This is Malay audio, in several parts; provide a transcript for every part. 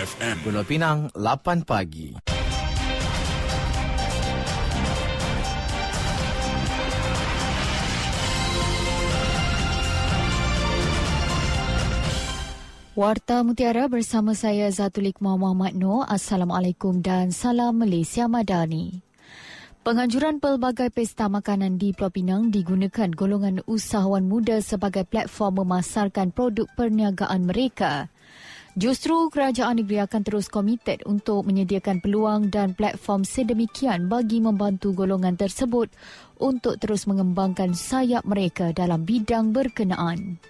FM. Pulau Pinang 8 pagi. Warta Mutiara bersama saya Zatulik Muhammad Noor. Assalamualaikum dan salam Malaysia Madani. Penganjuran pelbagai pesta makanan di Pulau Pinang digunakan golongan usahawan muda sebagai platform memasarkan produk perniagaan mereka. Justru kerajaan negeri akan terus komited untuk menyediakan peluang dan platform sedemikian bagi membantu golongan tersebut untuk terus mengembangkan sayap mereka dalam bidang berkenaan.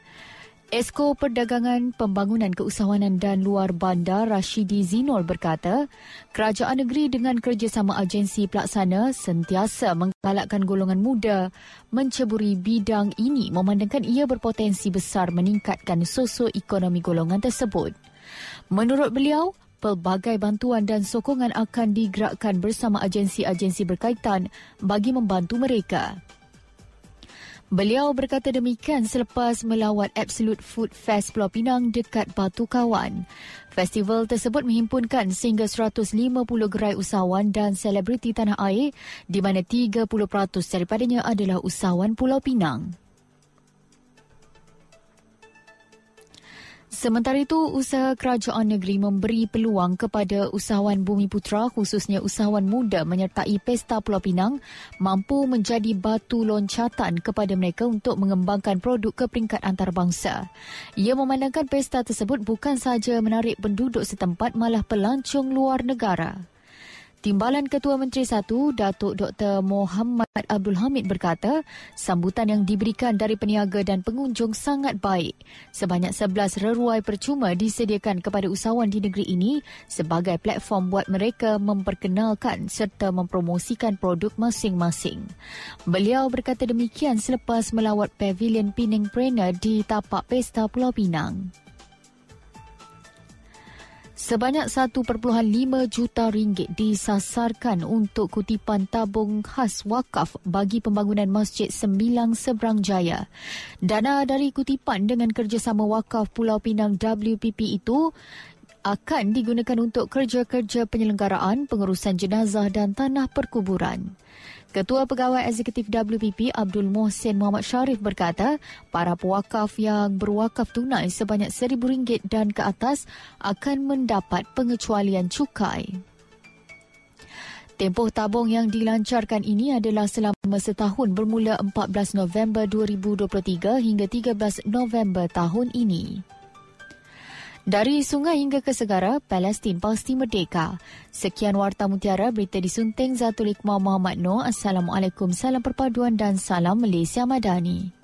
Esko Perdagangan Pembangunan Keusahawanan dan Luar Bandar Rashidi Zinol berkata, kerajaan negeri dengan kerjasama agensi pelaksana sentiasa menggalakkan golongan muda menceburi bidang ini memandangkan ia berpotensi besar meningkatkan sosioekonomi golongan tersebut. Menurut beliau, pelbagai bantuan dan sokongan akan digerakkan bersama agensi-agensi berkaitan bagi membantu mereka. Beliau berkata demikian selepas melawat Absolute Food Fest Pulau Pinang dekat Batu Kawan. Festival tersebut menghimpunkan sehingga 150 gerai usahawan dan selebriti tanah air di mana 30% daripadanya adalah usahawan Pulau Pinang. Sementara itu, usaha kerajaan negeri memberi peluang kepada usahawan Bumi Putra khususnya usahawan muda menyertai Pesta Pulau Pinang mampu menjadi batu loncatan kepada mereka untuk mengembangkan produk ke peringkat antarabangsa. Ia memandangkan pesta tersebut bukan sahaja menarik penduduk setempat malah pelancong luar negara. Timbalan Ketua Menteri Satu, Datuk Dr. Muhammad Abdul Hamid berkata, sambutan yang diberikan dari peniaga dan pengunjung sangat baik. Sebanyak 11 reruai percuma disediakan kepada usahawan di negeri ini sebagai platform buat mereka memperkenalkan serta mempromosikan produk masing-masing. Beliau berkata demikian selepas melawat Pavilion Pining Prena di tapak Pesta Pulau Pinang. Sebanyak 1.5 juta ringgit disasarkan untuk kutipan tabung khas wakaf bagi pembangunan Masjid Sembilang Seberang Jaya. Dana dari kutipan dengan kerjasama wakaf Pulau Pinang WPP itu akan digunakan untuk kerja-kerja penyelenggaraan, pengurusan jenazah dan tanah perkuburan. Ketua Pegawai Eksekutif WPP Abdul Mohsen Muhammad Sharif berkata, para pewakaf yang berwakaf tunai sebanyak RM1,000 dan ke atas akan mendapat pengecualian cukai. Tempoh tabung yang dilancarkan ini adalah selama setahun bermula 14 November 2023 hingga 13 November tahun ini. Dari sungai hingga ke segara, Palestin pasti merdeka. Sekian Warta Mutiara, berita disunting Zatulik Muhammad Noor. Assalamualaikum, salam perpaduan dan salam Malaysia Madani.